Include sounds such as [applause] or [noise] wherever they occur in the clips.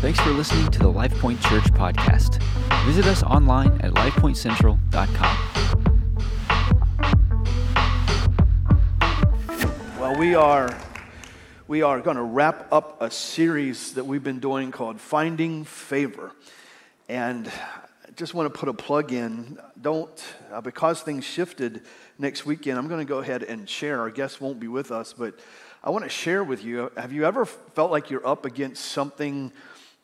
Thanks for listening to the LifePoint Church podcast. Visit us online at lifepointcentral.com. Well, we are we are going to wrap up a series that we've been doing called Finding Favor. And I just want to put a plug in. Don't, uh, because things shifted next weekend, I'm going to go ahead and share. Our guests won't be with us, but I want to share with you. Have you ever felt like you're up against something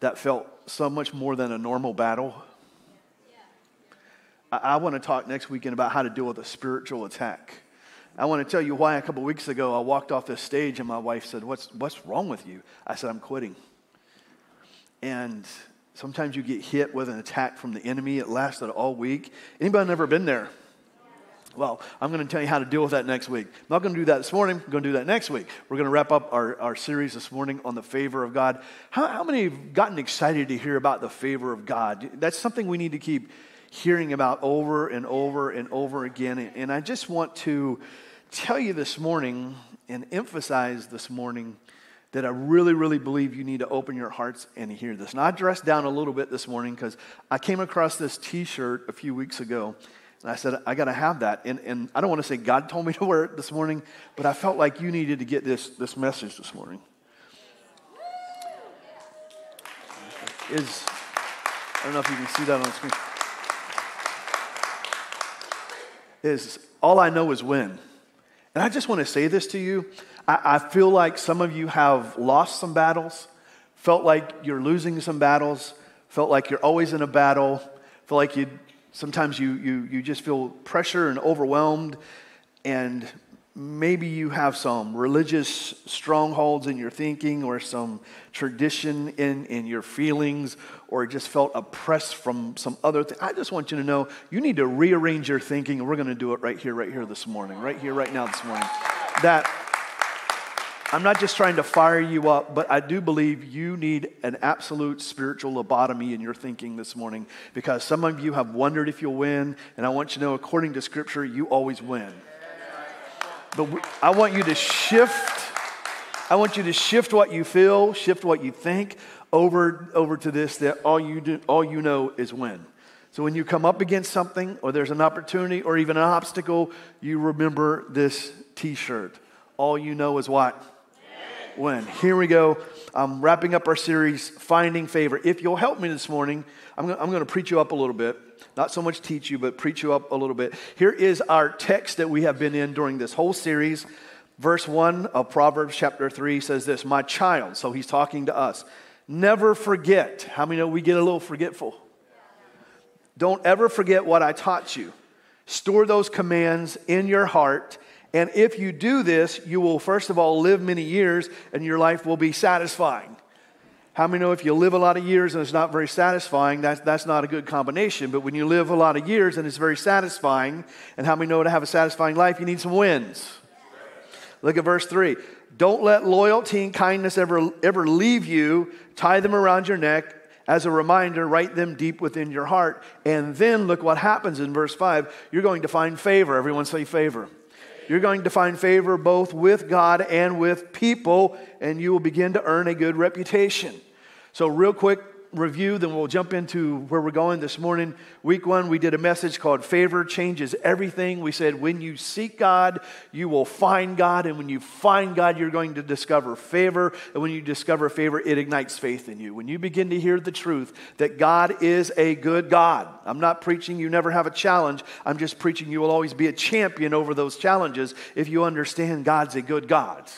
that felt so much more than a normal battle? I, I want to talk next weekend about how to deal with a spiritual attack. I want to tell you why a couple weeks ago I walked off this stage and my wife said, what's, what's wrong with you? I said, I'm quitting. And sometimes you get hit with an attack from the enemy. It lasted all week. Anybody never been there? Well, I'm going to tell you how to deal with that next week. I'm not going to do that this morning. I'm going to do that next week. We're going to wrap up our, our series this morning on the favor of God. How, how many have gotten excited to hear about the favor of God? That's something we need to keep hearing about over and over and over again. And I just want to tell you this morning and emphasize this morning that I really, really believe you need to open your hearts and hear this. Now, I dressed down a little bit this morning because I came across this t shirt a few weeks ago and I said, I got to have that. And, and I don't want to say God told me to wear it this morning, but I felt like you needed to get this, this message this morning. Is, I don't know if you can see that on the screen. Is all I know is when. And I just want to say this to you. I, I feel like some of you have lost some battles, felt like you're losing some battles, felt like you're always in a battle, felt like you Sometimes you, you, you just feel pressure and overwhelmed, and maybe you have some religious strongholds in your thinking or some tradition in, in your feelings or just felt oppressed from some other thing. I just want you to know you need to rearrange your thinking, and we're going to do it right here, right here this morning, right here, right now this morning. That I'm not just trying to fire you up, but I do believe you need an absolute spiritual lobotomy in your thinking this morning because some of you have wondered if you'll win, and I want you to know, according to Scripture, you always win. But I want you to shift. I want you to shift what you feel, shift what you think over, over to this that all you, do, all you know is win. So when you come up against something, or there's an opportunity, or even an obstacle, you remember this t shirt. All you know is what? When. Here we go. I'm wrapping up our series, Finding Favor. If you'll help me this morning, I'm going, to preach you up a little bit. Not so much teach you, but preach you up a little bit. Here is our text that we have been in during this whole series. Verse 1 of Proverbs chapter 3 says this My child, so he's talking to us, never forget. How many know we get a little forgetful? Don't ever forget what I taught you. Store those commands in your heart and if you do this, you will, first of all, live many years and your life will be satisfying. How many know if you live a lot of years and it's not very satisfying, that's, that's not a good combination. But when you live a lot of years and it's very satisfying, and how many know to have a satisfying life, you need some wins? Look at verse 3. Don't let loyalty and kindness ever, ever leave you. Tie them around your neck. As a reminder, write them deep within your heart. And then look what happens in verse 5. You're going to find favor. Everyone say favor. You're going to find favor both with God and with people, and you will begin to earn a good reputation. So, real quick, review, then we'll jump into where we're going this morning. Week one, we did a message called Favor Changes Everything. We said, when you seek God, you will find God. And when you find God, you're going to discover favor. And when you discover favor, it ignites faith in you. When you begin to hear the truth that God is a good God, I'm not preaching you never have a challenge. I'm just preaching you will always be a champion over those challenges if you understand God's a good God.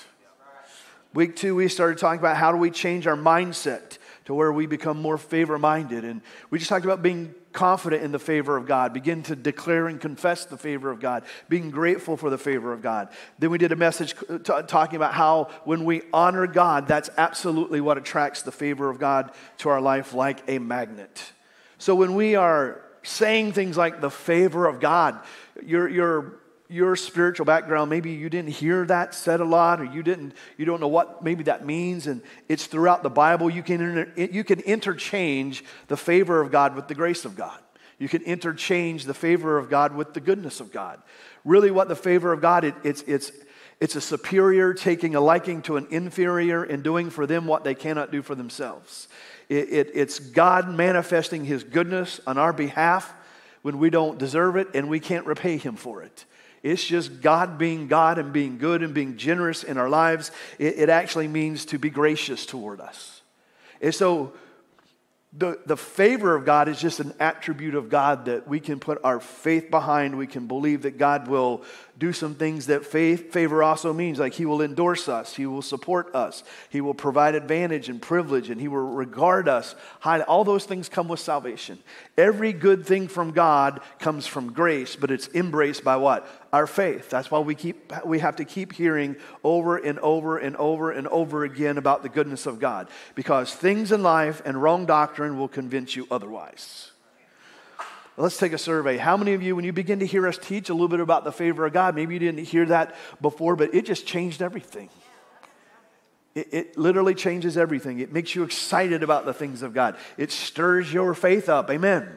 Week two, we started talking about how do we change our mindset to where we become more favor minded. And we just talked about being confident in the favor of God, begin to declare and confess the favor of God, being grateful for the favor of God. Then we did a message t- talking about how when we honor God, that's absolutely what attracts the favor of God to our life like a magnet. So when we are saying things like the favor of God, you're, you're your spiritual background maybe you didn't hear that said a lot or you didn't you don't know what maybe that means and it's throughout the bible you can you can interchange the favor of god with the grace of god you can interchange the favor of god with the goodness of god really what the favor of god it, it's it's It's a superior taking a liking to an inferior and doing for them what they cannot do for themselves. It, it, it's God manifesting His goodness on our behalf when we don't deserve it and we can't repay Him for it. It's just God being God and being good and being generous in our lives. It, it actually means to be gracious toward us. And so the, the favor of God is just an attribute of God that we can put our faith behind. We can believe that God will do some things that faith favor also means. Like he will endorse us. He will support us. He will provide advantage and privilege and he will regard us high. All those things come with salvation. Every good thing from god comes from grace but it's embraced by what? Our faith. That's why we keep we have to keep hearing over and over and over and over again about the goodness of god because things in life and wrong doctrine will convince you otherwise Let's take a survey. How many of you, when you begin to hear us teach a little bit about the favor of God, maybe you didn't hear that before, but it just changed everything. It, it, literally changes everything. It makes you excited about the things of God. It stirs your faith up. Amen.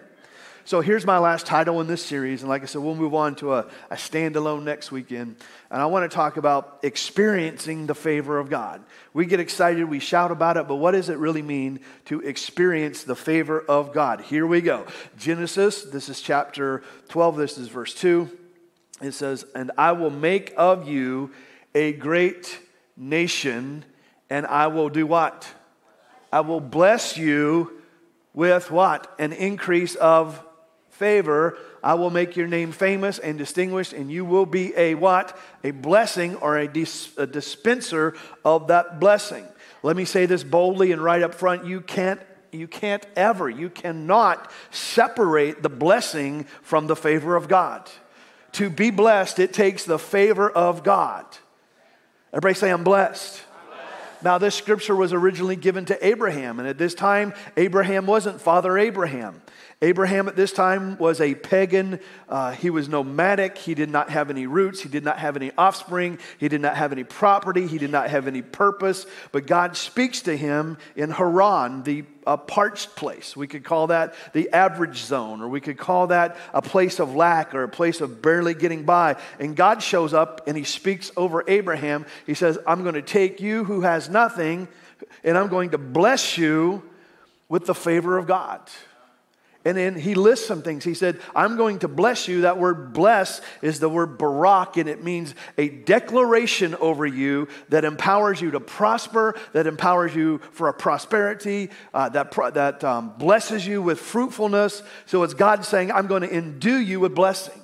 So here's my last title in this series. And like I said, we'll move on to a, a standalone next weekend. And I want to talk about experiencing the favor of God. We get excited, we shout about it, but what does it really mean to experience the favor of God? Here we go. Genesis, this is chapter 12, this is verse 2. It says, And I will make of you a great nation, and I will do what? I will bless you with what? An increase of favor, I will make your name famous and distinguished, and you will be a what? A blessing or a, dis- a dispenser of that blessing. Let me say this boldly and right up front you can't you can't ever, you cannot separate the blessing from the favor of God. To be blessed, it takes the favor of God. Everybody say, I'm blessed. Now, this scripture was originally given to Abraham, and at this time, Abraham wasn't Father Abraham. Abraham at this time was a pagan. Uh, he was nomadic. He did not have any roots. He did not have any offspring. He did not have any property. He did not have any purpose. But God speaks to him in Haran, the a parched place. We could call that the average zone, or we could call that a place of lack or a place of barely getting by. And God shows up and he speaks over Abraham. He says, I'm going to take you who has nothing and I'm going to bless you with the favor of God. And then he lists some things. He said, I'm going to bless you. That word bless is the word barak, and it means a declaration over you that empowers you to prosper, that empowers you for a prosperity, uh, that, pro- that um, blesses you with fruitfulness. So it's God saying, I'm going to endue you with blessing.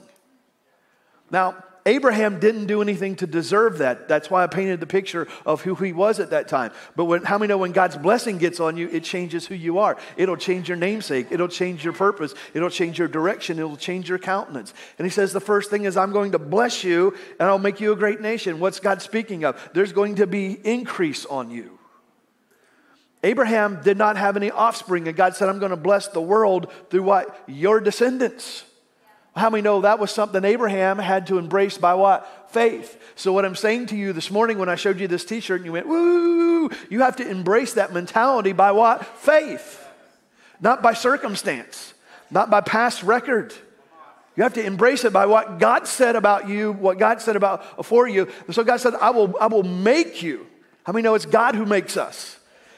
Now, Abraham didn't do anything to deserve that. That's why I painted the picture of who he was at that time. But when, how many know when God's blessing gets on you, it changes who you are? It'll change your namesake, it'll change your purpose, it'll change your direction, it'll change your countenance. And he says, The first thing is, I'm going to bless you and I'll make you a great nation. What's God speaking of? There's going to be increase on you. Abraham did not have any offspring, and God said, I'm going to bless the world through what? Your descendants. How many know that was something Abraham had to embrace by what? Faith. So, what I'm saying to you this morning when I showed you this t shirt and you went, woo, you have to embrace that mentality by what? Faith. Not by circumstance, not by past record. You have to embrace it by what God said about you, what God said about for you. So God said, I will, I will make you. How many know it's God who makes us?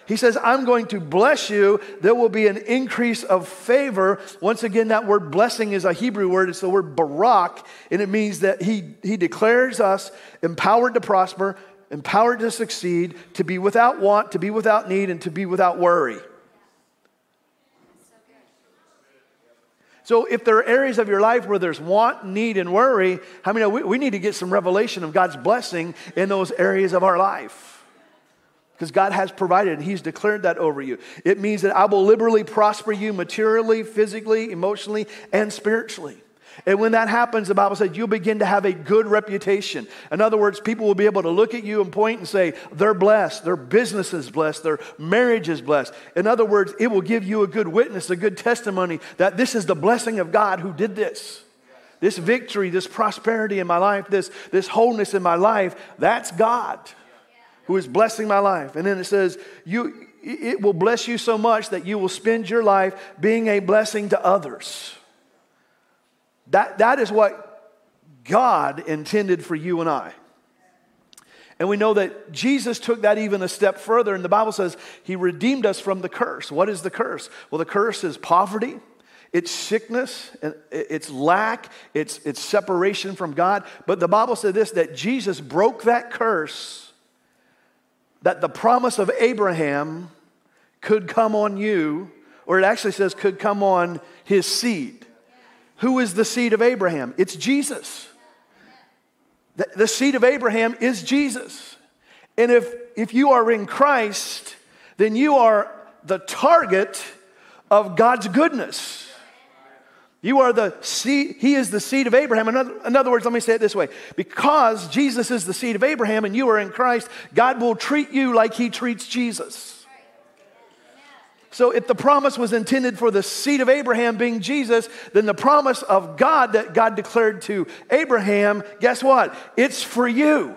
He says, I'm going to bless you. There will be an increase of favor. Once again, that word blessing is a Hebrew word. It's the word barak, and it means that he, he declares us empowered to prosper, empowered to succeed, to be without want, to be without need, and to be without worry. So, if there are areas of your life where there's want, need, and worry, how many we, we need to get some revelation of God's blessing in those areas of our life? Because God has provided and He's declared that over you. It means that I will liberally prosper you materially, physically, emotionally, and spiritually. And when that happens, the Bible says you'll begin to have a good reputation. In other words, people will be able to look at you and point and say, they're blessed, their business is blessed, their marriage is blessed. In other words, it will give you a good witness, a good testimony that this is the blessing of God who did this. This victory, this prosperity in my life, this, this wholeness in my life, that's God who is blessing my life. And then it says, you, it will bless you so much that you will spend your life being a blessing to others. That, that is what God intended for you and I. And we know that Jesus took that even a step further. And the Bible says he redeemed us from the curse. What is the curse? Well, the curse is poverty, it's sickness, it's lack, it's, it's separation from God. But the Bible said this that Jesus broke that curse, that the promise of Abraham could come on you, or it actually says could come on his seed. Who is the seed of Abraham? It's Jesus. The, the seed of Abraham is Jesus. And if, if you are in Christ, then you are the target of God's goodness. You are the seed, he is the seed of Abraham. In other, in other, words, let me say it this way because Jesus is the seed of Abraham and you are in Christ, God will treat you like he treats Jesus. So, if the promise was intended for the seed of Abraham being Jesus, then the promise of God that God declared to Abraham, guess what? It's for you.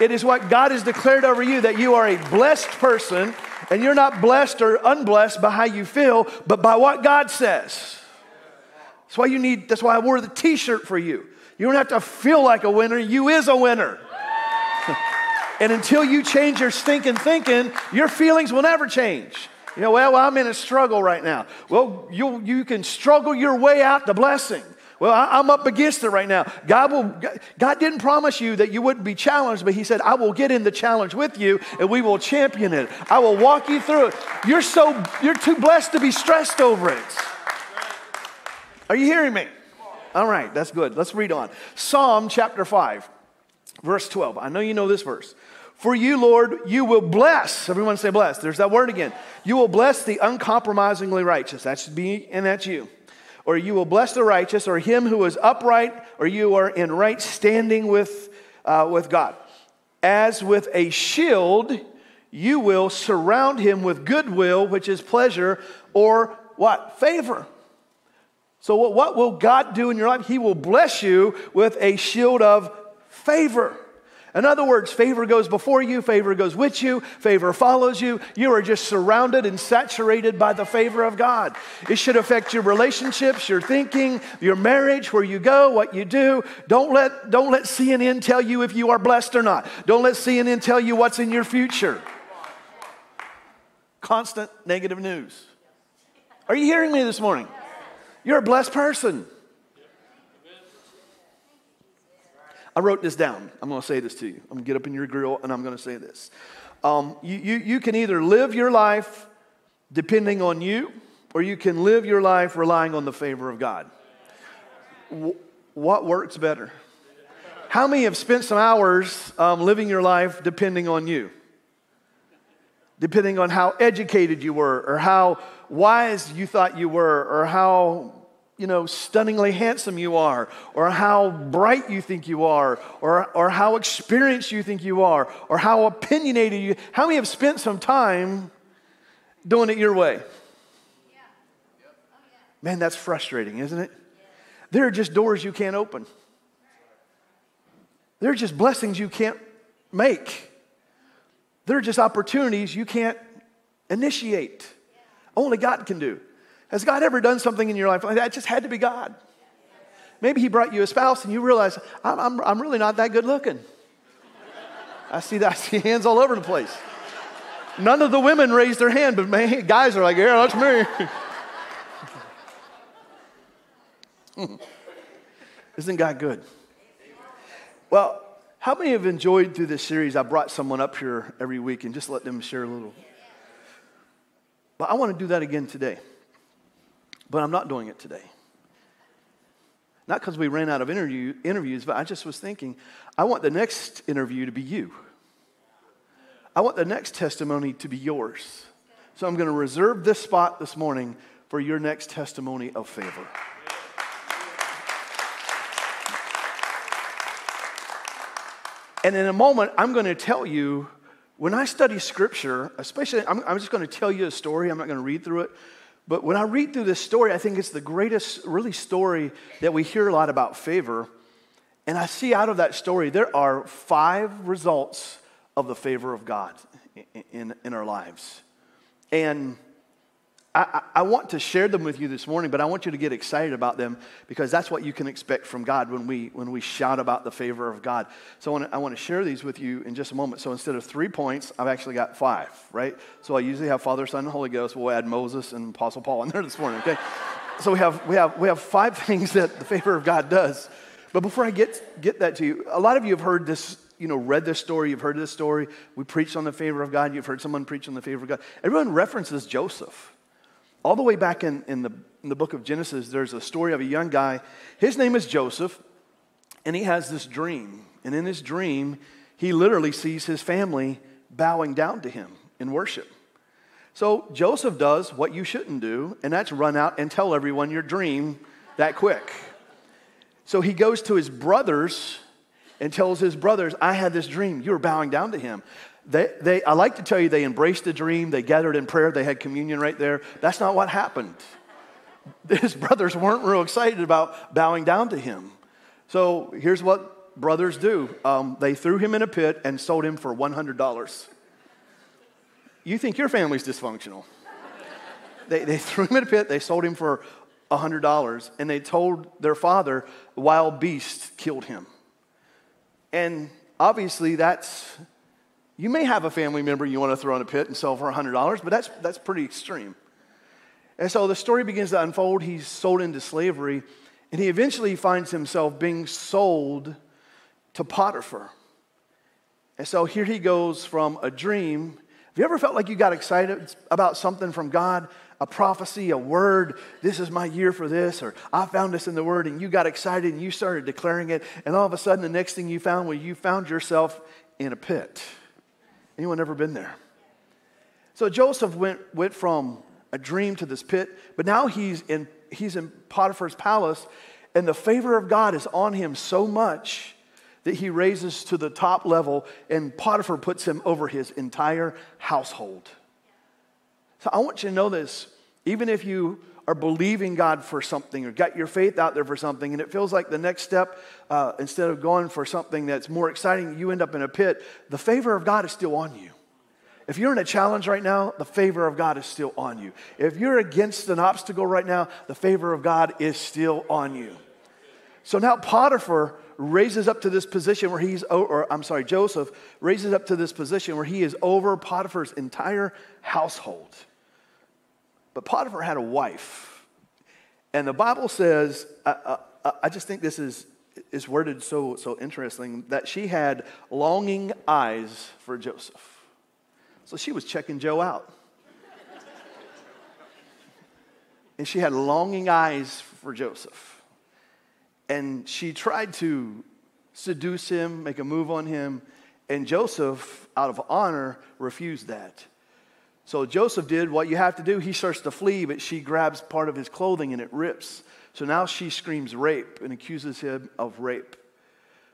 It is what God has declared over you that you are a blessed person, and you're not blessed or unblessed by how you feel, but by what God says. That's why you need, that's why I wore the t shirt for you. You don't have to feel like a winner, you is a winner. [laughs] and until you change your stinking thinking, your feelings will never change. You know, well, I'm in a struggle right now. Well, you, you can struggle your way out to blessing. Well, I, am up against it right now. God will. God didn't promise you that you wouldn't be challenged, but He said, "I will get in the challenge with you, and we will champion it. I will walk you through it." You're so you're too blessed to be stressed over it. Are you hearing me? All right, that's good. Let's read on. Psalm chapter five, verse twelve. I know you know this verse. For you, Lord, you will bless. Everyone say bless. There's that word again. You will bless the uncompromisingly righteous. That should be, and that's you. Or you will bless the righteous, or him who is upright, or you are in right standing with, uh, with God. As with a shield, you will surround him with goodwill, which is pleasure, or what? Favor. So, what, will God do in your life? He will bless you with a shield of favor. In other words, favor goes before you, favor goes with you, favor follows you. You are just surrounded and saturated by the favor of God. It should affect your relationships, your thinking, your marriage, where you go, what you do. Don't let, don't let CNN tell you if you are blessed or not. Don't let CNN tell you what's in your future. Constant negative news. Are you hearing me this morning? You're a blessed person. I wrote this down. I'm going to say this to you. I'm going to get up in your grill and I'm going to say this. Um, you, you, you can either live your life depending on you, or you can live your life relying on the favor of God. W- what works better? How many have spent some hours um, living your life depending on you? Depending on how educated you were, or how wise you thought you were, or how you know, stunningly handsome you are, or how bright you think you are, or, or how experienced you think you are, or how opinionated you. How many have spent some time doing it your way? Man, that's frustrating, isn't it? There are just doors you can't open. There are just blessings you can't make. There are just opportunities you can't initiate. Only God can do. Has God ever done something in your life like that? It just had to be God. Maybe He brought you a spouse and you realize, I'm, I'm, I'm really not that good looking. I see that. [laughs] I see hands all over the place. None of the women raised their hand, but man, [laughs] guys are like, yeah, that's me. [laughs] Isn't God good? Well, how many have enjoyed through this series? I brought someone up here every week and just let them share a little. But I want to do that again today. But I'm not doing it today. Not because we ran out of interview, interviews, but I just was thinking, I want the next interview to be you. I want the next testimony to be yours. So I'm going to reserve this spot this morning for your next testimony of favor. And in a moment, I'm going to tell you when I study scripture, especially, I'm, I'm just going to tell you a story. I'm not going to read through it. But when I read through this story, I think it's the greatest, really, story that we hear a lot about favor. And I see out of that story, there are five results of the favor of God in, in, in our lives. And I, I, want to share them with you this morning, but I want you to get excited about them because that's what you can expect from God when we, when we shout about the favor of God. So I want, to, I want to share these with you in just a moment. So instead of three points, I've actually got five, right? So I usually have Father, Son, and Holy Ghost. We'll add Moses and Apostle Paul in there this morning, okay? so we have, we, have, we have five [laughs] things that the favor of God does. But before I get, get that to you, a lot of you have heard this you know, read this story, you've heard this story. We preached on the favor of God, you've heard someone preach on the favor of God. Everyone references Joseph. All the way back in, in, the, in the book of Genesis, there's a story of a young guy. His name is Joseph, and he has this dream. And in his dream, he literally sees his family bowing down to him in worship. So Joseph does what you shouldn't do, and that's run out and tell everyone your dream that quick. So he goes to his brothers and tells his brothers, I had this dream. You were bowing down to him. They, they, I like to tell you they embraced the dream, they gathered in prayer, they had communion right there. That's not what happened. [laughs] His brothers weren't real excited about bowing down to him. So here's what brothers do um, they threw him in a pit and sold him for $100. You think your family's dysfunctional. they, they threw him in a pit, they sold him for $100, and they told their father, wild beasts killed him. And obviously, that's you may have a family member you want to throw in a pit and sell for $100, but that's, that's pretty extreme. And so the story begins to unfold. He's sold into slavery, and he eventually finds himself being sold to Potiphar. And so here he goes from a dream. Have you ever felt like you got excited about something from God? A prophecy, a word, this is my year for this, or I found this in the word, and you got excited and you started declaring it, and all of a sudden the next thing you found was you found yourself in a pit. Anyone ever been there? So Joseph went, went from a dream to this pit, but now he's in, he's in Potiphar's palace, and the favor of God is on him so much that he raises to the top level, and Potiphar puts him over his entire household. So I want you to know this. Even if you are believing God for something or got your faith out there for something, and it feels like the next step, uh, instead of going for something that's more exciting, you end up in a pit, the favor of God is still on you. If you're in a challenge right now, the favor of God is still on you. If you're against an obstacle right now, the favor of God is still on you. So now Potiphar raises up to this position where he's, or I'm sorry, Joseph raises up to this position where he is over Potiphar's entire household. But Potiphar had a wife. And the Bible says, I, I, I just think this is, is worded so, so interesting, that she had longing eyes for Joseph. So she was checking Joe out. [laughs] and she had longing eyes for Joseph. And she tried to seduce him, make a move on him, and Joseph, out of honor, refused that. So Joseph did what you have to do. He starts to flee, but she grabs part of his clothing and it rips. So now she screams rape and accuses him of rape.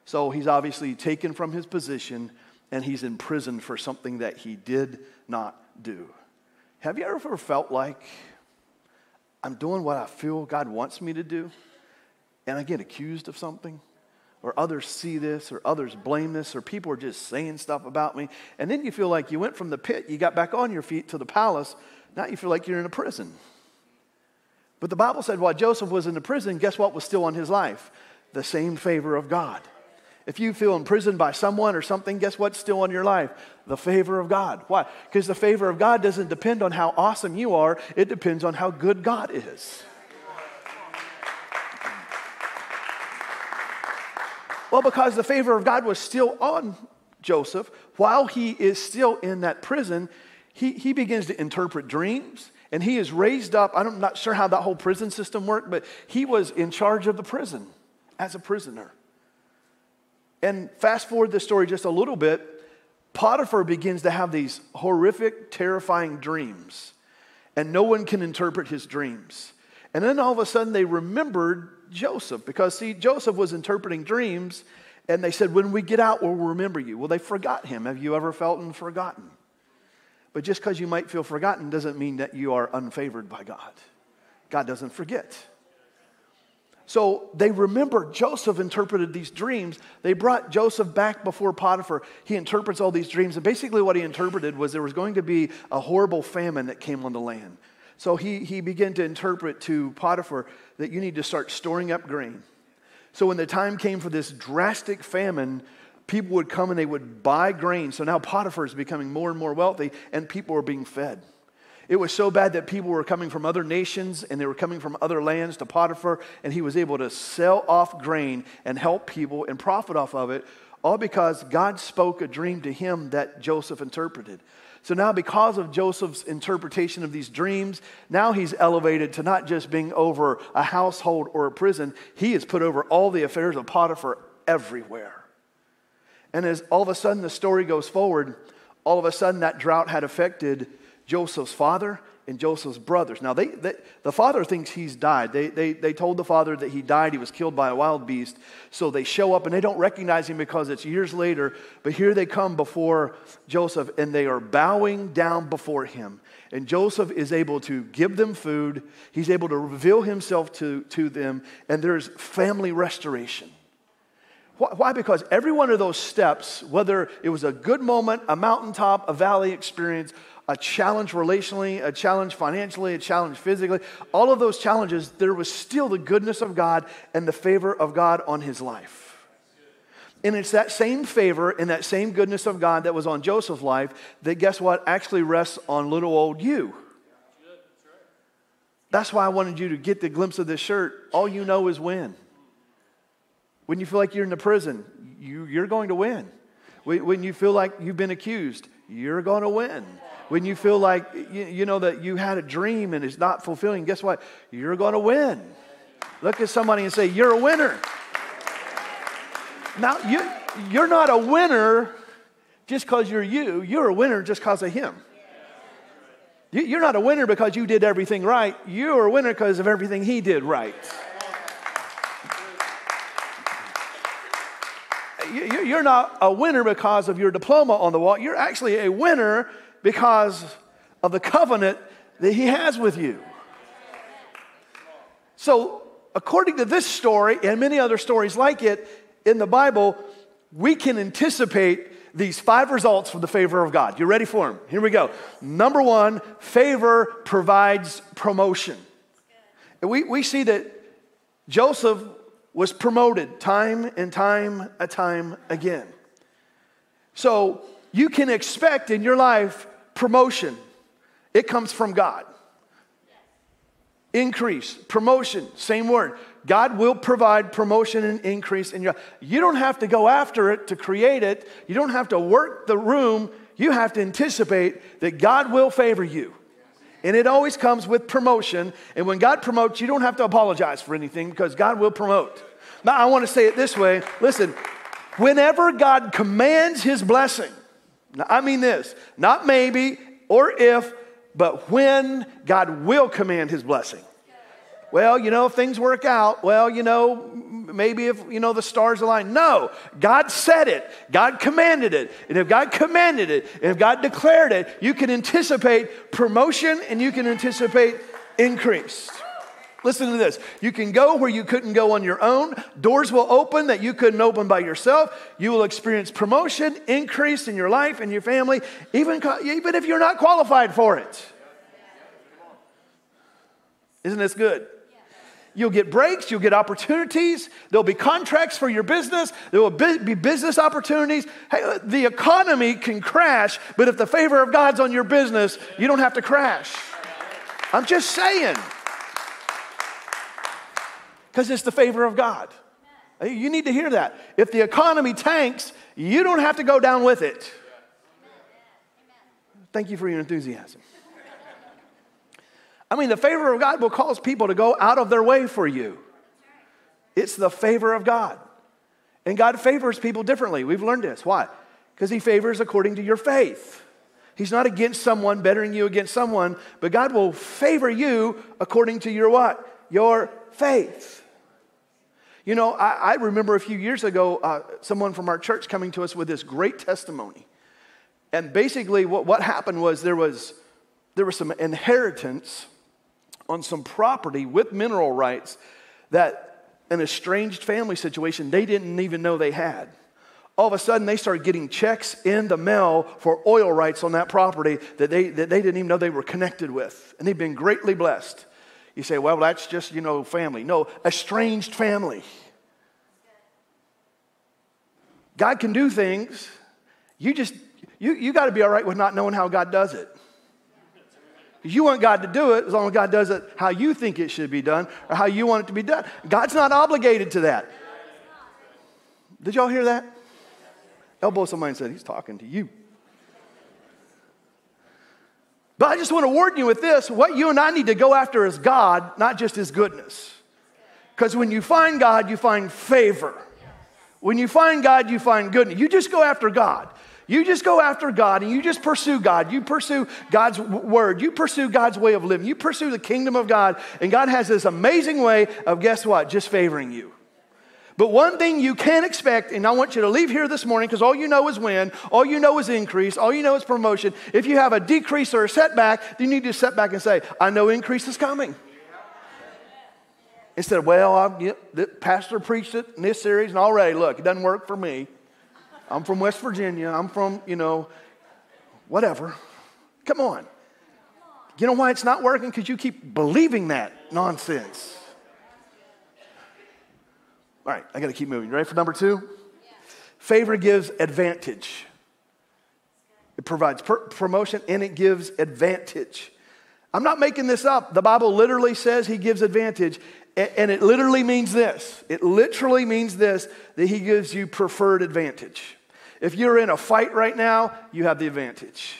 So he's obviously taken from his position and he's in prison for something that he did not do. Have you ever felt like I'm doing what I feel God wants me to do and I get accused of something? Or others see this, or others blame this, or people are just saying stuff about me. And then you feel like you went from the pit, you got back on your feet to the palace. Now you feel like you're in a prison. But the Bible said while Joseph was in the prison, guess what was still on his life? The same favor of God. If you feel imprisoned by someone or something, guess what's still on your life? The favor of God. Why? Because the favor of God doesn't depend on how awesome you are, it depends on how good God is. Well, because the favor of God was still on Joseph while he is still in that prison, he, he begins to interpret dreams and he is raised up. I'm not sure how that whole prison system worked, but he was in charge of the prison as a prisoner. And fast forward the story just a little bit, Potiphar begins to have these horrific, terrifying dreams, and no one can interpret his dreams. And then all of a sudden they remembered Joseph because, see, Joseph was interpreting dreams and they said, When we get out, we'll remember you. Well, they forgot him. Have you ever felt forgotten? But just because you might feel forgotten doesn't mean that you are unfavored by God. God doesn't forget. So they remember Joseph interpreted these dreams. They brought Joseph back before Potiphar. He interprets all these dreams. And basically, what he interpreted was there was going to be a horrible famine that came on the land So he, he began to interpret to Potiphar that you need to start storing up grain. So when the time came for this drastic famine, people would come and they would buy grain. So now Potiphar is becoming more and more wealthy, and people were being fed. It was so bad that people were coming from other nations and they were coming from other lands to Potiphar, and he was able to sell off grain and help people and profit off of it, all because God spoke a dream to him that Joseph interpreted. So now, because of Joseph's interpretation of these dreams, now he's elevated to not just being over a household or a prison, he is put over all the affairs of Potiphar everywhere. And as all of a sudden the story goes forward, all of a sudden that drought had affected Joseph's father and Joseph's brothers. Now, they, they, the father thinks he's died. They, they, they told the father that he died, he was killed by a wild beast. So they show up and they don't recognize him because it's years later. But here they come before Joseph and they are bowing down before him. And Joseph is able to give them food, he's able to reveal himself to, to them, and there's family restoration. Why? Because every one of those steps, whether it was a good moment, a mountaintop, a valley experience, a challenge relationally, a challenge financially, a challenge physically, all of those challenges, there was still the goodness of God and the favor of God on his life. And it's that same favor and that same goodness of God that was on Joseph's life that, guess what, actually rests on little old you. That's why I wanted you to get the glimpse of this shirt. All you know is win. When you feel like you're in the prison, you, you're going to win. When you feel like you've been accused, you're going to win when you feel like you, you know that you had a dream and it's not fulfilling, guess what? You're going to win. Look at somebody and say, You're a winner. Now, you, you're not a winner just because you're you, you're a winner just because of Him. You, you're not a winner because you did everything right. You're a winner because of everything He did right. You're not a winner because of your diploma on the wall. You're actually a winner because of the covenant that he has with you. So, according to this story and many other stories like it in the Bible, we can anticipate these five results from the favor of God. You ready for them? Here we go. Number one, favor provides promotion. We, we see that Joseph was promoted time and time a time again. So you can expect in your life promotion. It comes from God. Increase, promotion, same word. God will provide promotion and increase in your You don't have to go after it to create it. You don't have to work the room. You have to anticipate that God will favor you. And it always comes with promotion. And when God promotes, you don't have to apologize for anything because God will promote. Now, I want to say it this way listen, whenever God commands his blessing, now, I mean this, not maybe or if, but when God will command his blessing. Well, you know, if things work out, well, you know, maybe if, you know, the stars align. No, God said it. God commanded it. And if God commanded it, and if God declared it, you can anticipate promotion and you can anticipate increase. Listen to this. You can go where you couldn't go on your own. Doors will open that you couldn't open by yourself. You will experience promotion, increase in your life and your family, even, even if you're not qualified for it. Isn't this good? You'll get breaks, you'll get opportunities, there'll be contracts for your business, there will be business opportunities. Hey, uh, the economy can crash, but if the favor of God's on your business, you don't have to crash. I'm just saying because it's the favor of God. You need to hear that. If the economy tanks, you don't have to go down with it. Thank you for your enthusiasm. I mean, the favor of God will cause people to go out of their way for you. It's the favor of God. And God favors people differently. We've learned this. Why? Because He favors according to your faith. He's not against someone, bettering you against someone, but God will favor you according to your what? Your faith. You know, I, I remember a few years ago uh, someone from our church coming to us with this great testimony. And basically, what, what happened was there was there was some inheritance on some property with mineral rights that an estranged family situation they didn't even know they had. all of a sudden they started getting checks in the mail for oil rights on that property that they, that they didn't even know they were connected with. And they've been greatly blessed. You say, well, that's just, you know, family. No, estranged family. God can do things. You just, you, you got to be all right with not knowing how God does it. You want God to do it as long as God does it how you think it should be done or how you want it to be done. God's not obligated to that. Did y'all hear that? Elbow somebody and said, He's talking to you. But I just want to warn you with this what you and I need to go after is God, not just His goodness. Because when you find God, you find favor. When you find God, you find goodness. You just go after God. You just go after God and you just pursue God. You pursue God's word. You pursue God's way of living. You pursue the kingdom of God. And God has this amazing way of, guess what? Just favoring you. But one thing you can expect, and I want you to leave here this morning because all you know is win, all you know is increase, all you know is promotion. If you have a decrease or a setback, you need to step back and say, I know increase is coming. Instead of, well, I, you know, the pastor preached it in this series, and already, look, it doesn't work for me. I'm from West Virginia. I'm from, you know, whatever. Come on. You know why it's not working? Because you keep believing that nonsense. All right, I got to keep moving. You ready for number two? Favor gives advantage. It provides promotion and it gives advantage. I'm not making this up. The Bible literally says he gives advantage. And it literally means this it literally means this that he gives you preferred advantage. If you're in a fight right now, you have the advantage.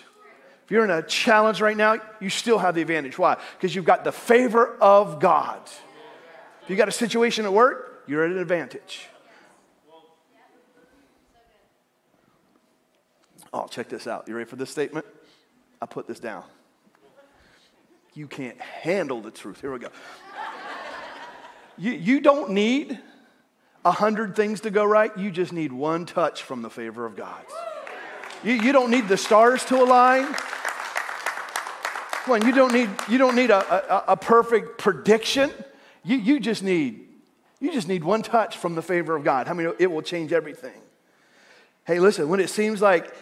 If you're in a challenge right now, you still have the advantage. Why? Because you've got the favor of God. If you got a situation at work, you're at an advantage. Oh, check this out. You ready for this statement? I put this down. You can't handle the truth. Here we go. You, you don't need a hundred things to go right. You just need one touch from the favor of God. You, you don't need the stars to align. Come on, you don't need, you don't need a, a, a perfect prediction. You, you, just need, you just need one touch from the favor of God. How many it will change everything? Hey, listen, when it seems like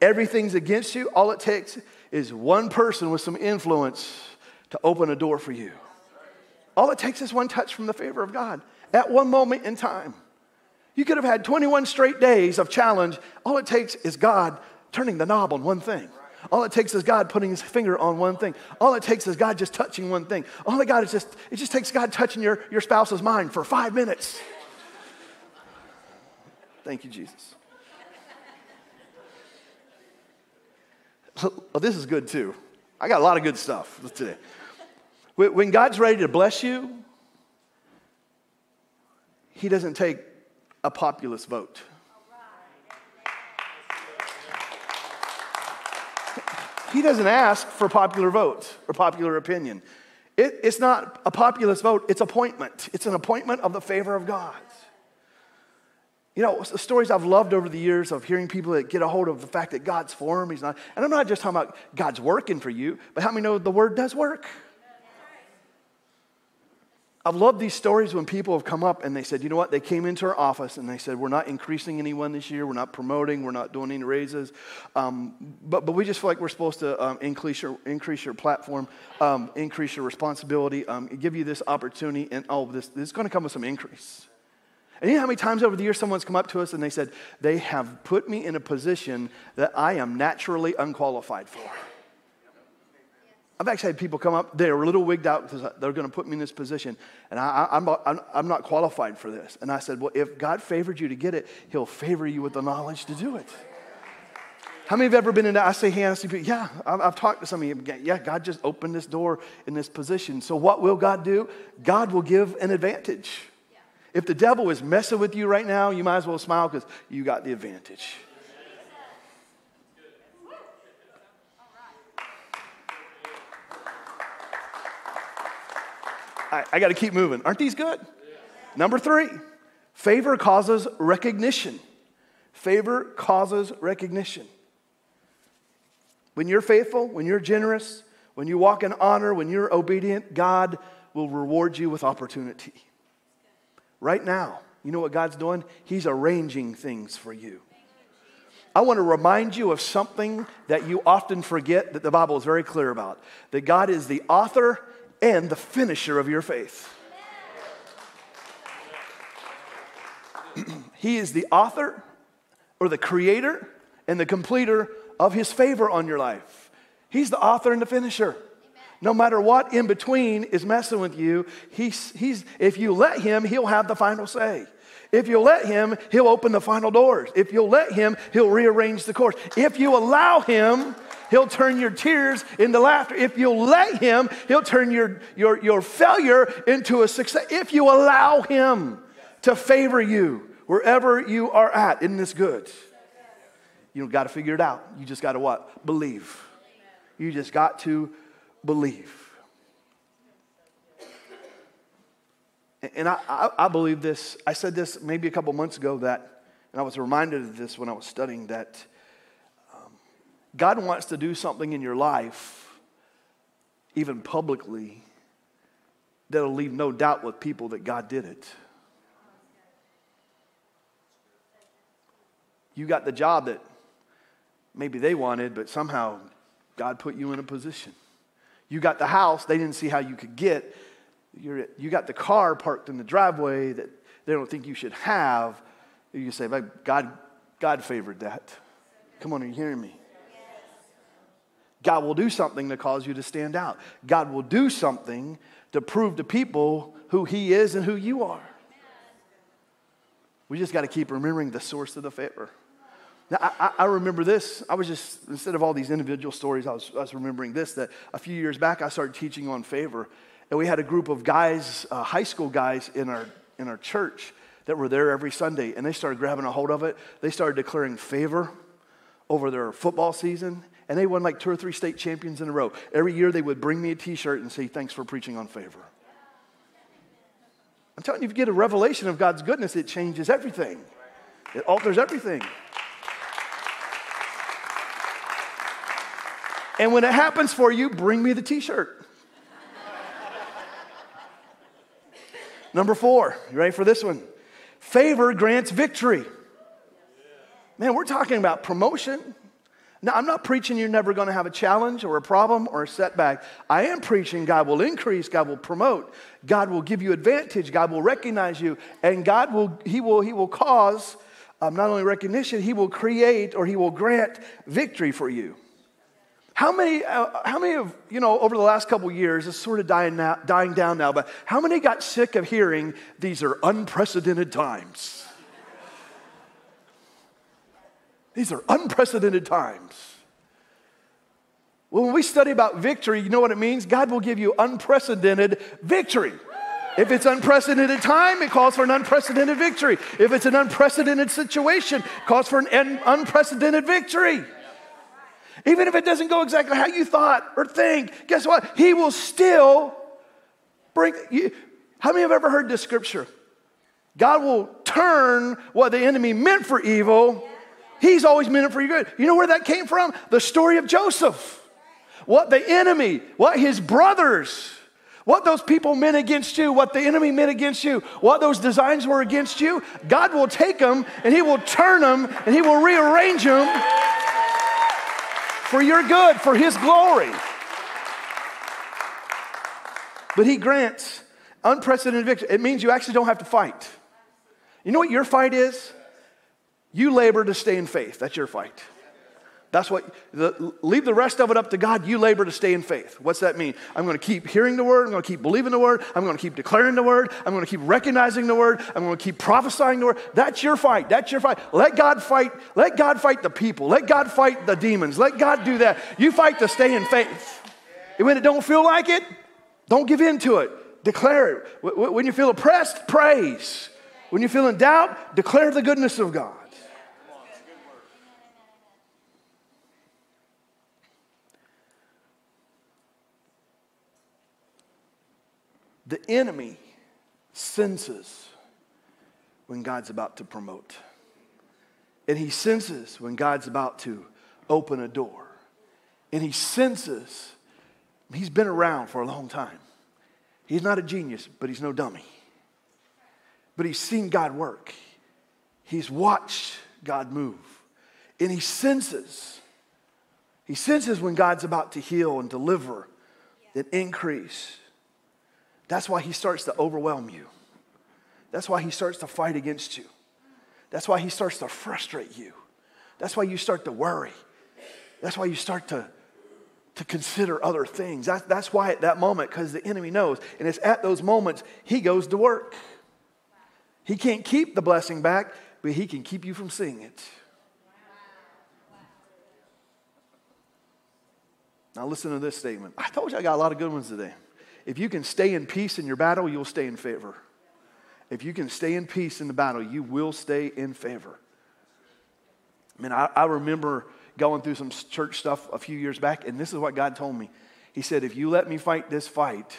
everything's against you, all it takes is one person with some influence to open a door for you. All it takes is one touch from the favor of God at one moment in time. You could have had 21 straight days of challenge. All it takes is God turning the knob on one thing. All it takes is God putting his finger on one thing. All it takes is God just touching one thing. All it got is just, it just takes God touching your, your spouse's mind for five minutes. Thank you, Jesus. Well, this is good too. I got a lot of good stuff today. When God's ready to bless you, He doesn't take a populist vote. He doesn't ask for popular vote or popular opinion. It, it's not a populist vote, it's appointment. It's an appointment of the favor of God. You know, stories I've loved over the years of hearing people that get a hold of the fact that God's for them, He's not. And I'm not just talking about God's working for you, but how many know the word does work? I've loved these stories when people have come up and they said, you know what? They came into our office and they said, we're not increasing anyone this year. We're not promoting. We're not doing any raises. Um, but, but we just feel like we're supposed to um, increase, your, increase your platform, um, increase your responsibility, um, give you this opportunity, and all of this. This is going to come with some increase. And you know how many times over the years someone's come up to us and they said, they have put me in a position that I am naturally unqualified for. I've actually had people come up, they're a little wigged out because they're going to put me in this position, and I, am I'm, I'm not qualified for this. And I said, Well, if God favored you to get it, He'll favor you with the knowledge to do it. How many have ever been in that? I say hands to people, yeah, I've, I've talked to some of you. Yeah, God just opened this door in this position. So, what will God do? God will give an advantage. If the devil is messing with you right now, you might as well smile because you got the advantage. I, I got to keep moving. Aren't these good? Number three, favor causes recognition. Favor causes recognition. When you're faithful, when you're generous, when you walk in honor, when you're obedient, God will reward you with opportunity. Right now, you know what God's doing? He's arranging things for you. I want to remind you of something that you often forget that the Bible is very clear about that God is the author and the finisher of your faith. [clears throat] he is the author or the creator and the completer of his favor on your life. He's the author and the finisher. No matter what in between is messing with you, he's, he's, if you let him, he'll have the final say. If you'll let him, he'll open the final doors. If you'll let him, he'll rearrange the course. If you allow him, he'll turn your tears into laughter. If you'll let him, he'll turn your, your, your failure into a success. If you allow him to favor you wherever you are at, isn't this good? You don't got to figure it out. You just got to what? Believe. You just got to believe. And I, I, I, believe this. I said this maybe a couple months ago that, and I was reminded of this when I was studying that God wants to do something in your life, even publicly, that'll leave no doubt with people that God did it. You got the job that maybe they wanted, but somehow God put you in a position. You got the house they didn't see how you could get. You're, you got the car parked in the driveway that they don't think you should have. You say, God, God favored that. Come on, are you hearing me? God will do something to cause you to stand out. God will do something to prove to people who He is and who you are. We just got to keep remembering the source of the favor. Now, I, I, remember this. I was just, instead of all these individual stories, I was, I was remembering this that a few years back I started teaching on favor. And we had a group of guys, uh, high school guys in our, in our church that were there every Sunday. And they started grabbing a hold of it. They started declaring favor over their football season. And they won like two or three state champions in a row. Every year they would bring me a t shirt and say, Thanks for preaching on favor. I'm telling you, if you get a revelation of God's goodness, it changes everything, it alters everything. And when it happens for you, bring me the t shirt. Number four, you ready for this one? Favor grants victory. Man, we're talking about promotion. Now, I'm not preaching you're never going to have a challenge or a problem or a setback. I am preaching God will increase, God will promote, God will give you advantage, God will recognize you, and God will, He will, he will cause um, not only recognition, He will create or He will grant victory for you. How many, uh, how many of, you know, over the last couple years, it's sort of dying, now, dying down now, but how many got sick of hearing these are unprecedented times? These are unprecedented times. When we study about victory, you know what it means? God will give you unprecedented victory. If it's unprecedented time, it calls for an unprecedented victory. If it's an unprecedented situation, it calls for an unprecedented victory. Even if it doesn't go exactly how you thought or think, guess what? He will still bring you. How many have ever heard this scripture? God will turn what the enemy meant for evil, he's always meant it for your good. You know where that came from? The story of Joseph. What the enemy, what his brothers, what those people meant against you, what the enemy meant against you, what those designs were against you, God will take them and He will turn them and He will rearrange them for your good, for His glory. But He grants unprecedented victory. It means you actually don't have to fight. You know what your fight is? You labor to stay in faith. That's your fight. That's what, the, leave the rest of it up to God. You labor to stay in faith. What's that mean? I'm going to keep hearing the word. I'm going to keep believing the word. I'm going to keep declaring the word. I'm going to keep recognizing the word. I'm going to keep prophesying the word. That's your fight. That's your fight. Let God fight. Let God fight the people. Let God fight the demons. Let God do that. You fight to stay in faith. And when it don't feel like it, don't give in to it. Declare it. When you feel oppressed, praise. When you feel in doubt, declare the goodness of God. The enemy senses when God's about to promote. And he senses when God's about to open a door. And he senses, he's been around for a long time. He's not a genius, but he's no dummy. But he's seen God work, he's watched God move. And he senses. He senses when God's about to heal and deliver and increase. That's why he starts to overwhelm you. That's why he starts to fight against you. That's why he starts to frustrate you. That's why you start to worry. That's why you start to, to consider other things. That, that's why at that moment, because the enemy knows. And it's at those moments he goes to work. He can't keep the blessing back, but he can keep you from seeing it. Now, listen to this statement. I told you I got a lot of good ones today. If you can stay in peace in your battle, you'll stay in favor. If you can stay in peace in the battle, you will stay in favor. I mean, I, I remember going through some church stuff a few years back, and this is what God told me. He said, If you let me fight this fight,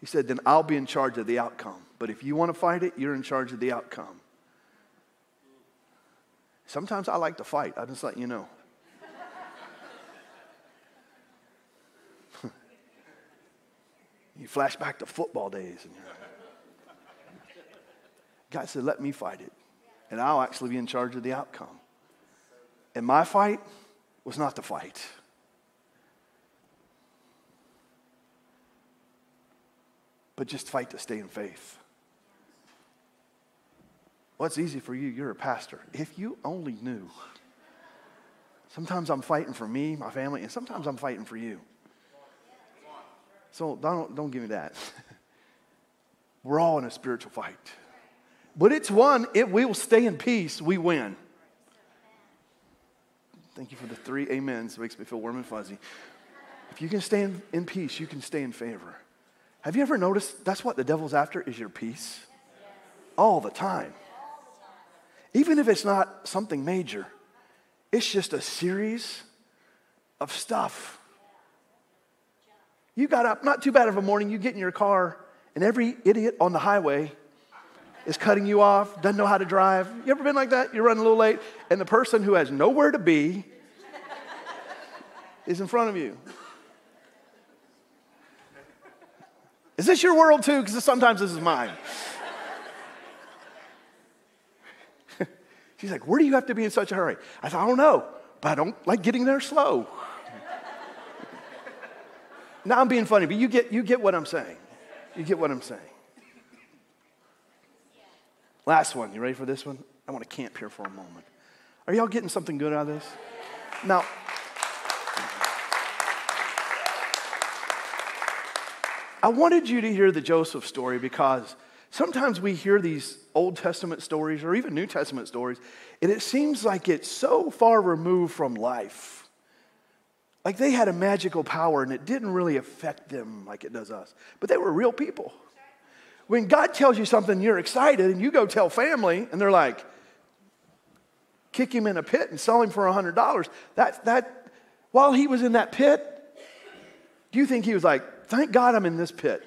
he said, then I'll be in charge of the outcome. But if you want to fight it, you're in charge of the outcome. Sometimes I like to fight, I just let you know. You flash back to football days. And God said, let me fight it, and I'll actually be in charge of the outcome. And my fight was not the fight. But just fight to stay in faith. Well, easy for you. You're a pastor. If you only knew. Sometimes I'm fighting for me, my family, and sometimes I'm fighting for you. So don't, don't give me that. [laughs] We're all in a spiritual fight. But it's one, if we will stay in peace, we win. Thank you for the three amens. It makes me feel warm and fuzzy. If you can stay in, in peace, you can stay in favor. Have you ever noticed that's what the devil's after is your peace? All the time. Even if it's not something major, it's just a series of stuff. You got up, not too bad of a morning, you get in your car, and every idiot on the highway is cutting you off, doesn't know how to drive. You ever been like that? You're running a little late, and the person who has nowhere to be is in front of you. Is this your world too? Because sometimes this is mine. [laughs] She's like, Where do you have to be in such a hurry? I said, I don't know, but I don't like getting there slow. Now I'm being funny, but you get, you get what I'm saying. You get what I'm saying. Last one. You ready for this one? I want to camp here for a moment. Are y'all getting something good out of this? Now, I wanted you to hear the Joseph story because sometimes we hear these Old Testament stories or even New Testament stories, and it seems like it's so far removed from life. Like they had a magical power and it didn't really affect them like it does us. But they were real people. When God tells you something, you're excited, and you go tell family, and they're like, kick him in a pit and sell him for $100. That, that, while he was in that pit, do you think he was like, thank God I'm in this pit?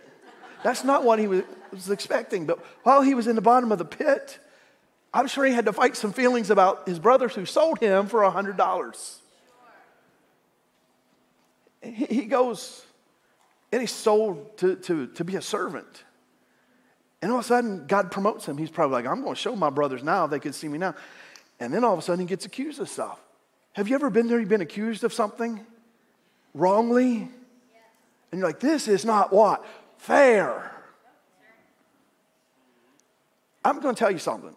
That's not what he was, expecting. But while he was in the bottom of the pit, I'm sure he had to fight some feelings about his brothers who sold him for $100. He, goes and he's sold to, to, to be a servant. And all of a sudden, God promotes him. He's probably like, I'm going to show my brothers now if they could see me now. And then all of a sudden, he gets accused of stuff. Have you ever been there? You've been accused of something wrongly? And you're like, this is not what? Fair. I'm going to tell you something.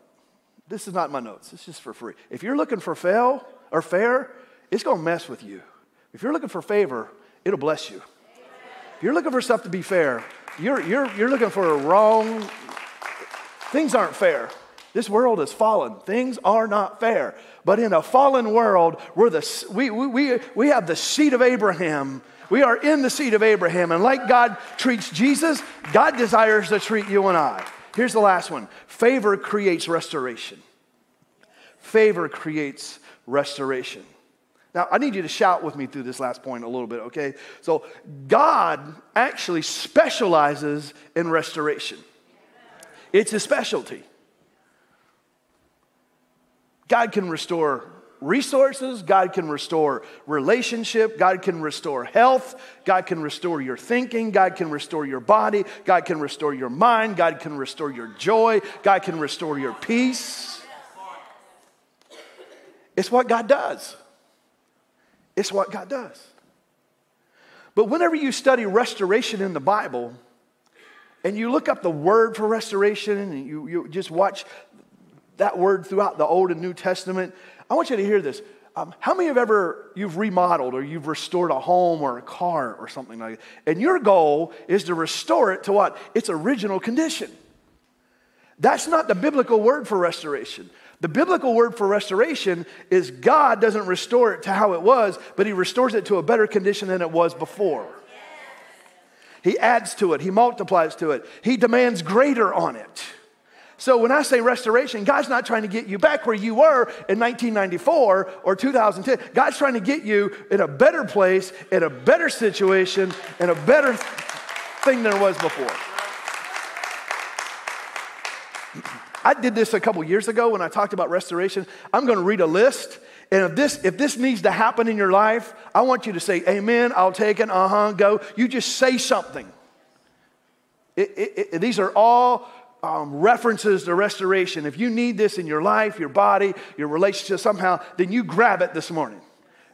This is not my notes. This is for free. If you're looking for fail or fair, it's going to mess with you. If you're looking for favor, it'll bless you. If you're looking for stuff to be fair, you're, you're, you're looking for a wrong. Things aren't fair. This world is fallen. Things are not fair. But in a fallen world, we're the, we, we, we have the seed of Abraham. We are in the seed of Abraham. And like God treats Jesus, God desires to treat you and I. Here's the last one favor creates restoration. Favor creates restoration. Now, I need you to shout with me through this last point a little bit, okay? So, God actually specializes in restoration, it's a specialty. God can restore resources, God can restore relationship, God can restore health, God can restore your thinking, God can restore your body, God can restore your mind, God can restore your joy, God can restore your peace. It's what God does. It's what God does. But whenever you study restoration in the Bible, and you look up the word for restoration, and you, you just watch that word throughout the Old and New Testament, I want you to hear this. Um, how many have ever you've remodeled or you've restored a home or a car or something like that? And your goal is to restore it to what? Its original condition. That's not the biblical word for restoration. The biblical word for restoration is God doesn't restore it to how it was, but He restores it to a better condition than it was before. He adds to it, He multiplies to it, He demands greater on it. So when I say restoration, God's not trying to get you back where you were in 1994 or 2010. God's trying to get you in a better place, in a better situation, in a better thing than it was before. I did this a couple years ago when I talked about restoration. I'm going to read a list. And if this, if this needs to happen in your life, I want you to say, Amen, I'll take it, uh huh, go. You just say something. It, it, it, these are all um, references to restoration. If you need this in your life, your body, your relationship somehow, then you grab it this morning.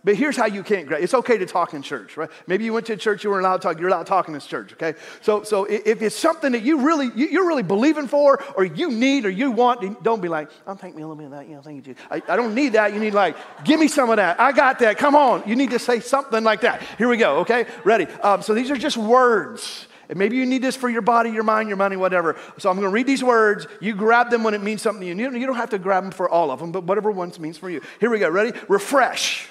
But here's how you can't grab. It's okay to talk in church, right? Maybe you went to a church you weren't allowed to talk. You're allowed to talk in this church, okay? So, so if it's something that you really you're really believing for, or you need, or you want, don't be like, "I'm oh, take me a little bit of that." Know, thank you, Jesus. I, I don't need that. You need like, give me some of that. I got that. Come on. You need to say something like that. Here we go. Okay, ready? Um, so these are just words. And maybe you need this for your body, your mind, your money, whatever. So I'm going to read these words. You grab them when it means something to you. You don't have to grab them for all of them, but whatever one means for you. Here we go. Ready? Refresh.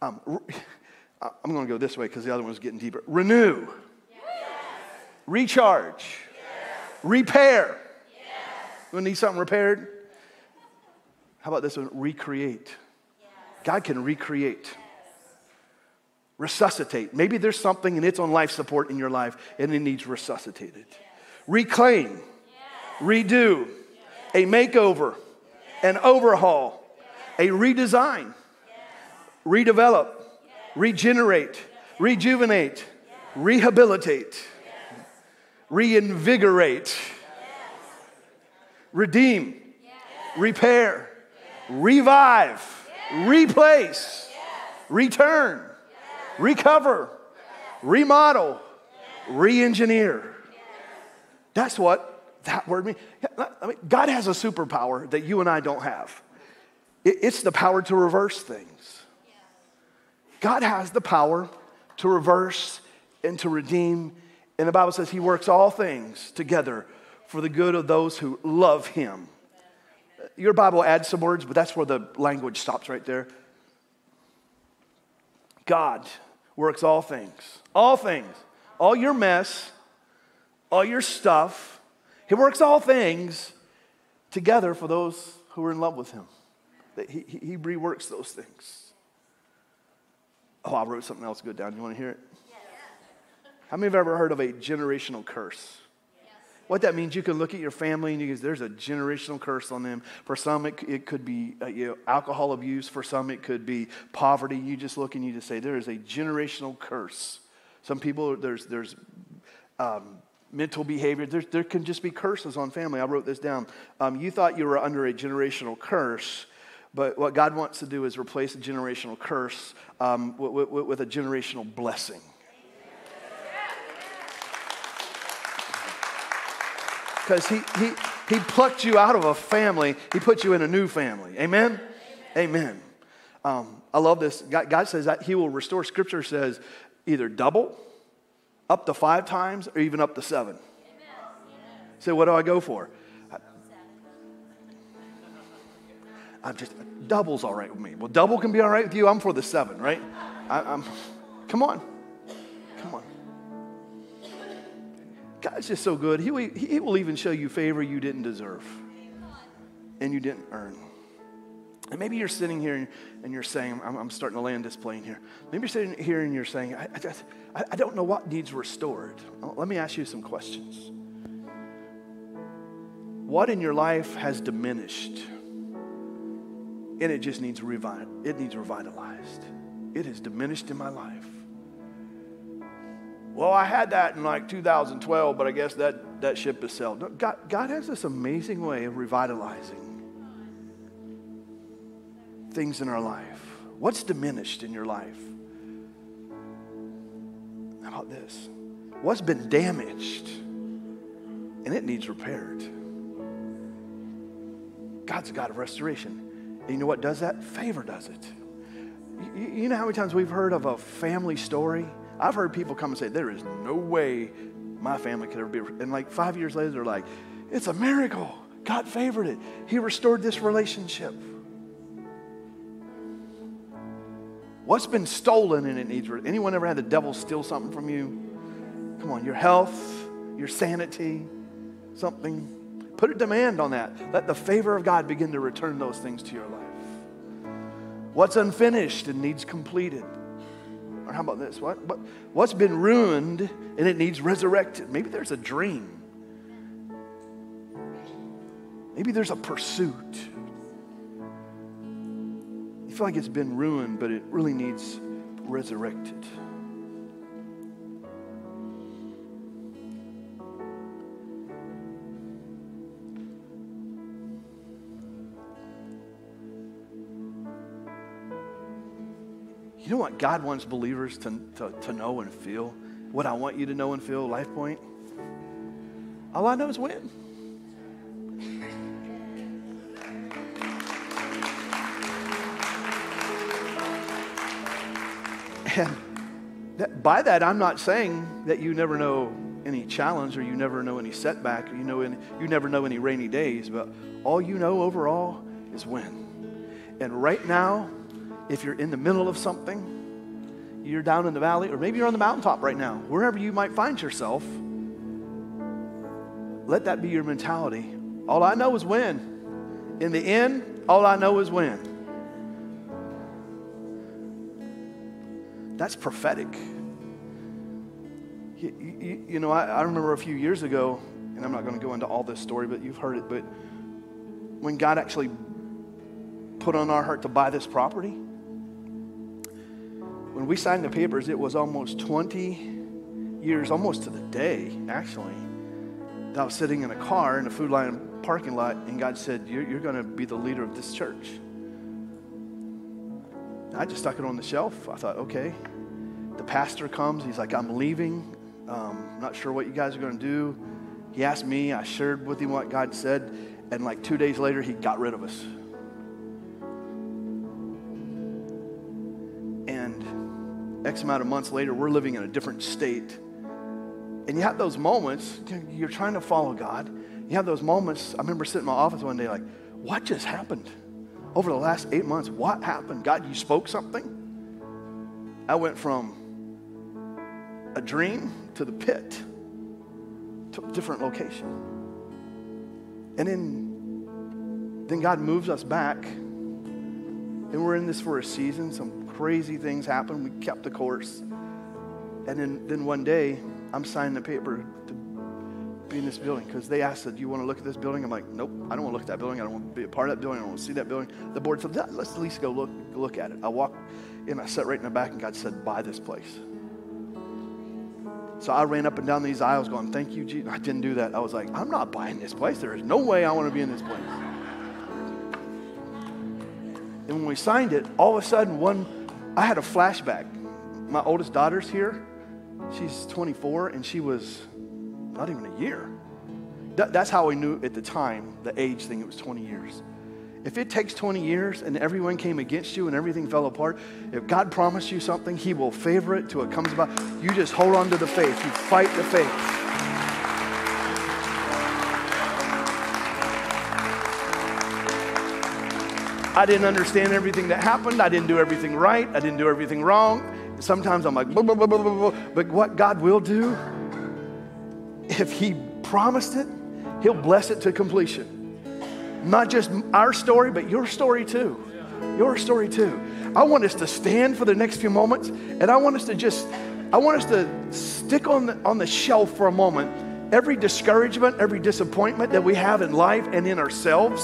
Um, [laughs] I'm going to go this way because the other one's getting deeper. Renew. Yes. Recharge. Yes. Repair. Yes. You need something repaired? How about this one? Recreate. God can recreate. Resuscitate. Maybe there's something and it's on life support in your life and it needs resuscitated. Reclaim. Redo. A makeover. An overhaul. A redesign redevelop, regenerate, rejuvenate, rehabilitate, reinvigorate, redeem, repair, revive, replace, return, recover, remodel, re engineer. That's what that word means. I mean, God has a superpower that you and I don't have. It's the power to reverse things. God has the power to reverse and to redeem. And the Bible says he works all things together for the good of those who love him. Your Bible adds some words, but that's where the language stops right there. God works all things, all things, all your mess, all your stuff. He works all things together for those who are in love with him. He, he, reworks those things. Oh, I wrote something else good down. You want to hear it? Yes. How many have ever heard of a generational curse? Yes. What that means, you can look at your family and you can, there's a generational curse on them. For some, it, it could be uh, you know, alcohol abuse. For some, it could be poverty. You just look and you just say, there is a generational curse. Some people, there's, there's um, mental behavior. There, there can just be curses on family. I wrote this down. Um, you thought you were under a generational curse but what God wants to do is replace a generational curse um, with, with, with a generational blessing. Because he, he, he plucked you out of a family, he put you in a new family. Amen? Amen. Amen. Um, I love this. God, God says that he will restore. Scripture says either double, up to five times, or even up to seven. So, what do I go for? I'm just, double's all right with me. Well, double can be all right with you. I'm for the seven, right? I, am come on. Come on. God's just so good. He will, he will even show you favor you didn't deserve and you didn't earn. And maybe you're sitting here and you're saying, I'm, I'm starting to land this plane here. Maybe you're sitting here and you're saying, I, I, I don't know what needs restored. Well, let me ask you some questions. What in your life has diminished? And it just needs revi- it needs revitalized. It has diminished in my life. Well, I had that in like 2012, but I guess that, that ship has sailed. No, God, God has this amazing way of revitalizing. things in our life? What's diminished in your life? How about this? What's been damaged and it needs repaired? God's a God of restoration. And you know what does that? Favor does it. You, you know how many times we've heard of a family story? I've heard people come and say, There is no way my family could ever be. And like five years later, they're like, It's a miracle. God favored it. He restored this relationship. What's been stolen and it needs? Anyone ever had the devil steal something from you? Come on, your health, your sanity, something. Put a demand on that. Let the favor of God begin to return those things to your life. What's unfinished and needs completed? Or how about this? What, what, what's been ruined and it needs resurrected? Maybe there's a dream. Maybe there's a pursuit. You feel like it's been ruined, but it really needs resurrected. You know what God wants believers to, to, to know and feel? What I want you to know and feel, Life Point? All I know is when. And that, by that, I'm not saying that you never know any challenge or you never know any setback or you, know any, you never know any rainy days, but all you know overall is when. And right now, if you're in the middle of something, you're down in the valley, or maybe you're on the mountaintop right now, wherever you might find yourself, let that be your mentality. All I know is when. In the end, all I know is when. That's prophetic. You, you, you know, I, I remember a few years ago, and I'm not going to go into all this story, but you've heard it, but when God actually put on our heart to buy this property, when we signed the papers, it was almost 20 years, almost to the day, actually, that I was sitting in a car in a Food Lion parking lot, and God said, You're, you're going to be the leader of this church. I just stuck it on the shelf. I thought, okay. The pastor comes. He's like, I'm leaving. Um, not sure what you guys are going to do. He asked me. I shared with him what God said. And like two days later, he got rid of us. X amount of months later, we're living in a different state. And you have those moments, you're trying to follow God. You have those moments. I remember sitting in my office one day, like, what just happened? over the last eight months, what happened? God, you spoke something? I went from a dream to the pit, to a different location. And then, then God moves us back, and we're in this for a season. Some crazy things happen. We kept the course. And then, then one day, I'm signing the paper to be in this building because they asked, Do you want to look at this building? I'm like, Nope, I don't want to look at that building. I don't want to be a part of that building. I don't want to see that building. The board said, Let's at least go look, look at it. I walked in, I sat right in the back, and God said, Buy this place. So I ran up and down these aisles going, Thank you, Jesus. I didn't do that. I was like, I'm not buying this place. There is no way I want to be in this place. And when we signed it, all of a sudden, one, I had a flashback. My oldest daughter's here. She's 24, and she was not even a year. that's how we knew at the time, the age thing, it was 20 years. If it takes 20 years and everyone came against you and everything fell apart, if God promised you something, He will favor it till it comes about. You just hold on to the faith, you fight the faith. I didn't understand everything that happened. I didn't do everything right. I didn't do everything wrong. Sometimes I'm like, blah, blah, blah, blah, blah. but what God will do, if He promised it, He'll bless it to completion. Not just our story, but your story too. Your story too. I want us to stand for the next few moments, and I want us to just, I want us to stick on the, on the shelf for a moment every discouragement, every disappointment that we have in life and in ourselves.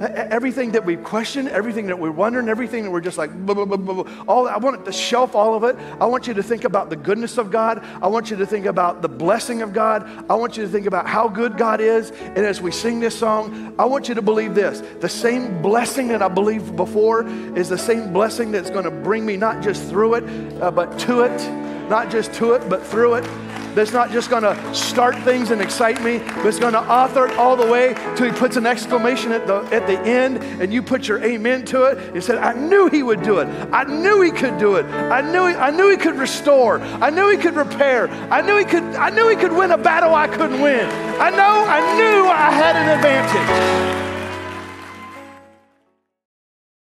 Everything that we question, everything that we're wondering, everything that we're just like, blah, blah, blah, all I want to shelf all of it. I want you to think about the goodness of God. I want you to think about the blessing of God. I want you to think about how good God is. And as we sing this song, I want you to believe this the same blessing that I believed before is the same blessing that's going to bring me not just through it, uh, but to it. Not just to it, but through it that's not just going to start things and excite me, but it's going to author it all the way till he puts an exclamation at the, at the end and you put your amen to it. He said, I knew he would do it. I knew he could do it. I knew he, I knew he could restore. I knew he could repair. I knew he could, I knew he could win a battle I couldn't win. I know, I knew I had an advantage.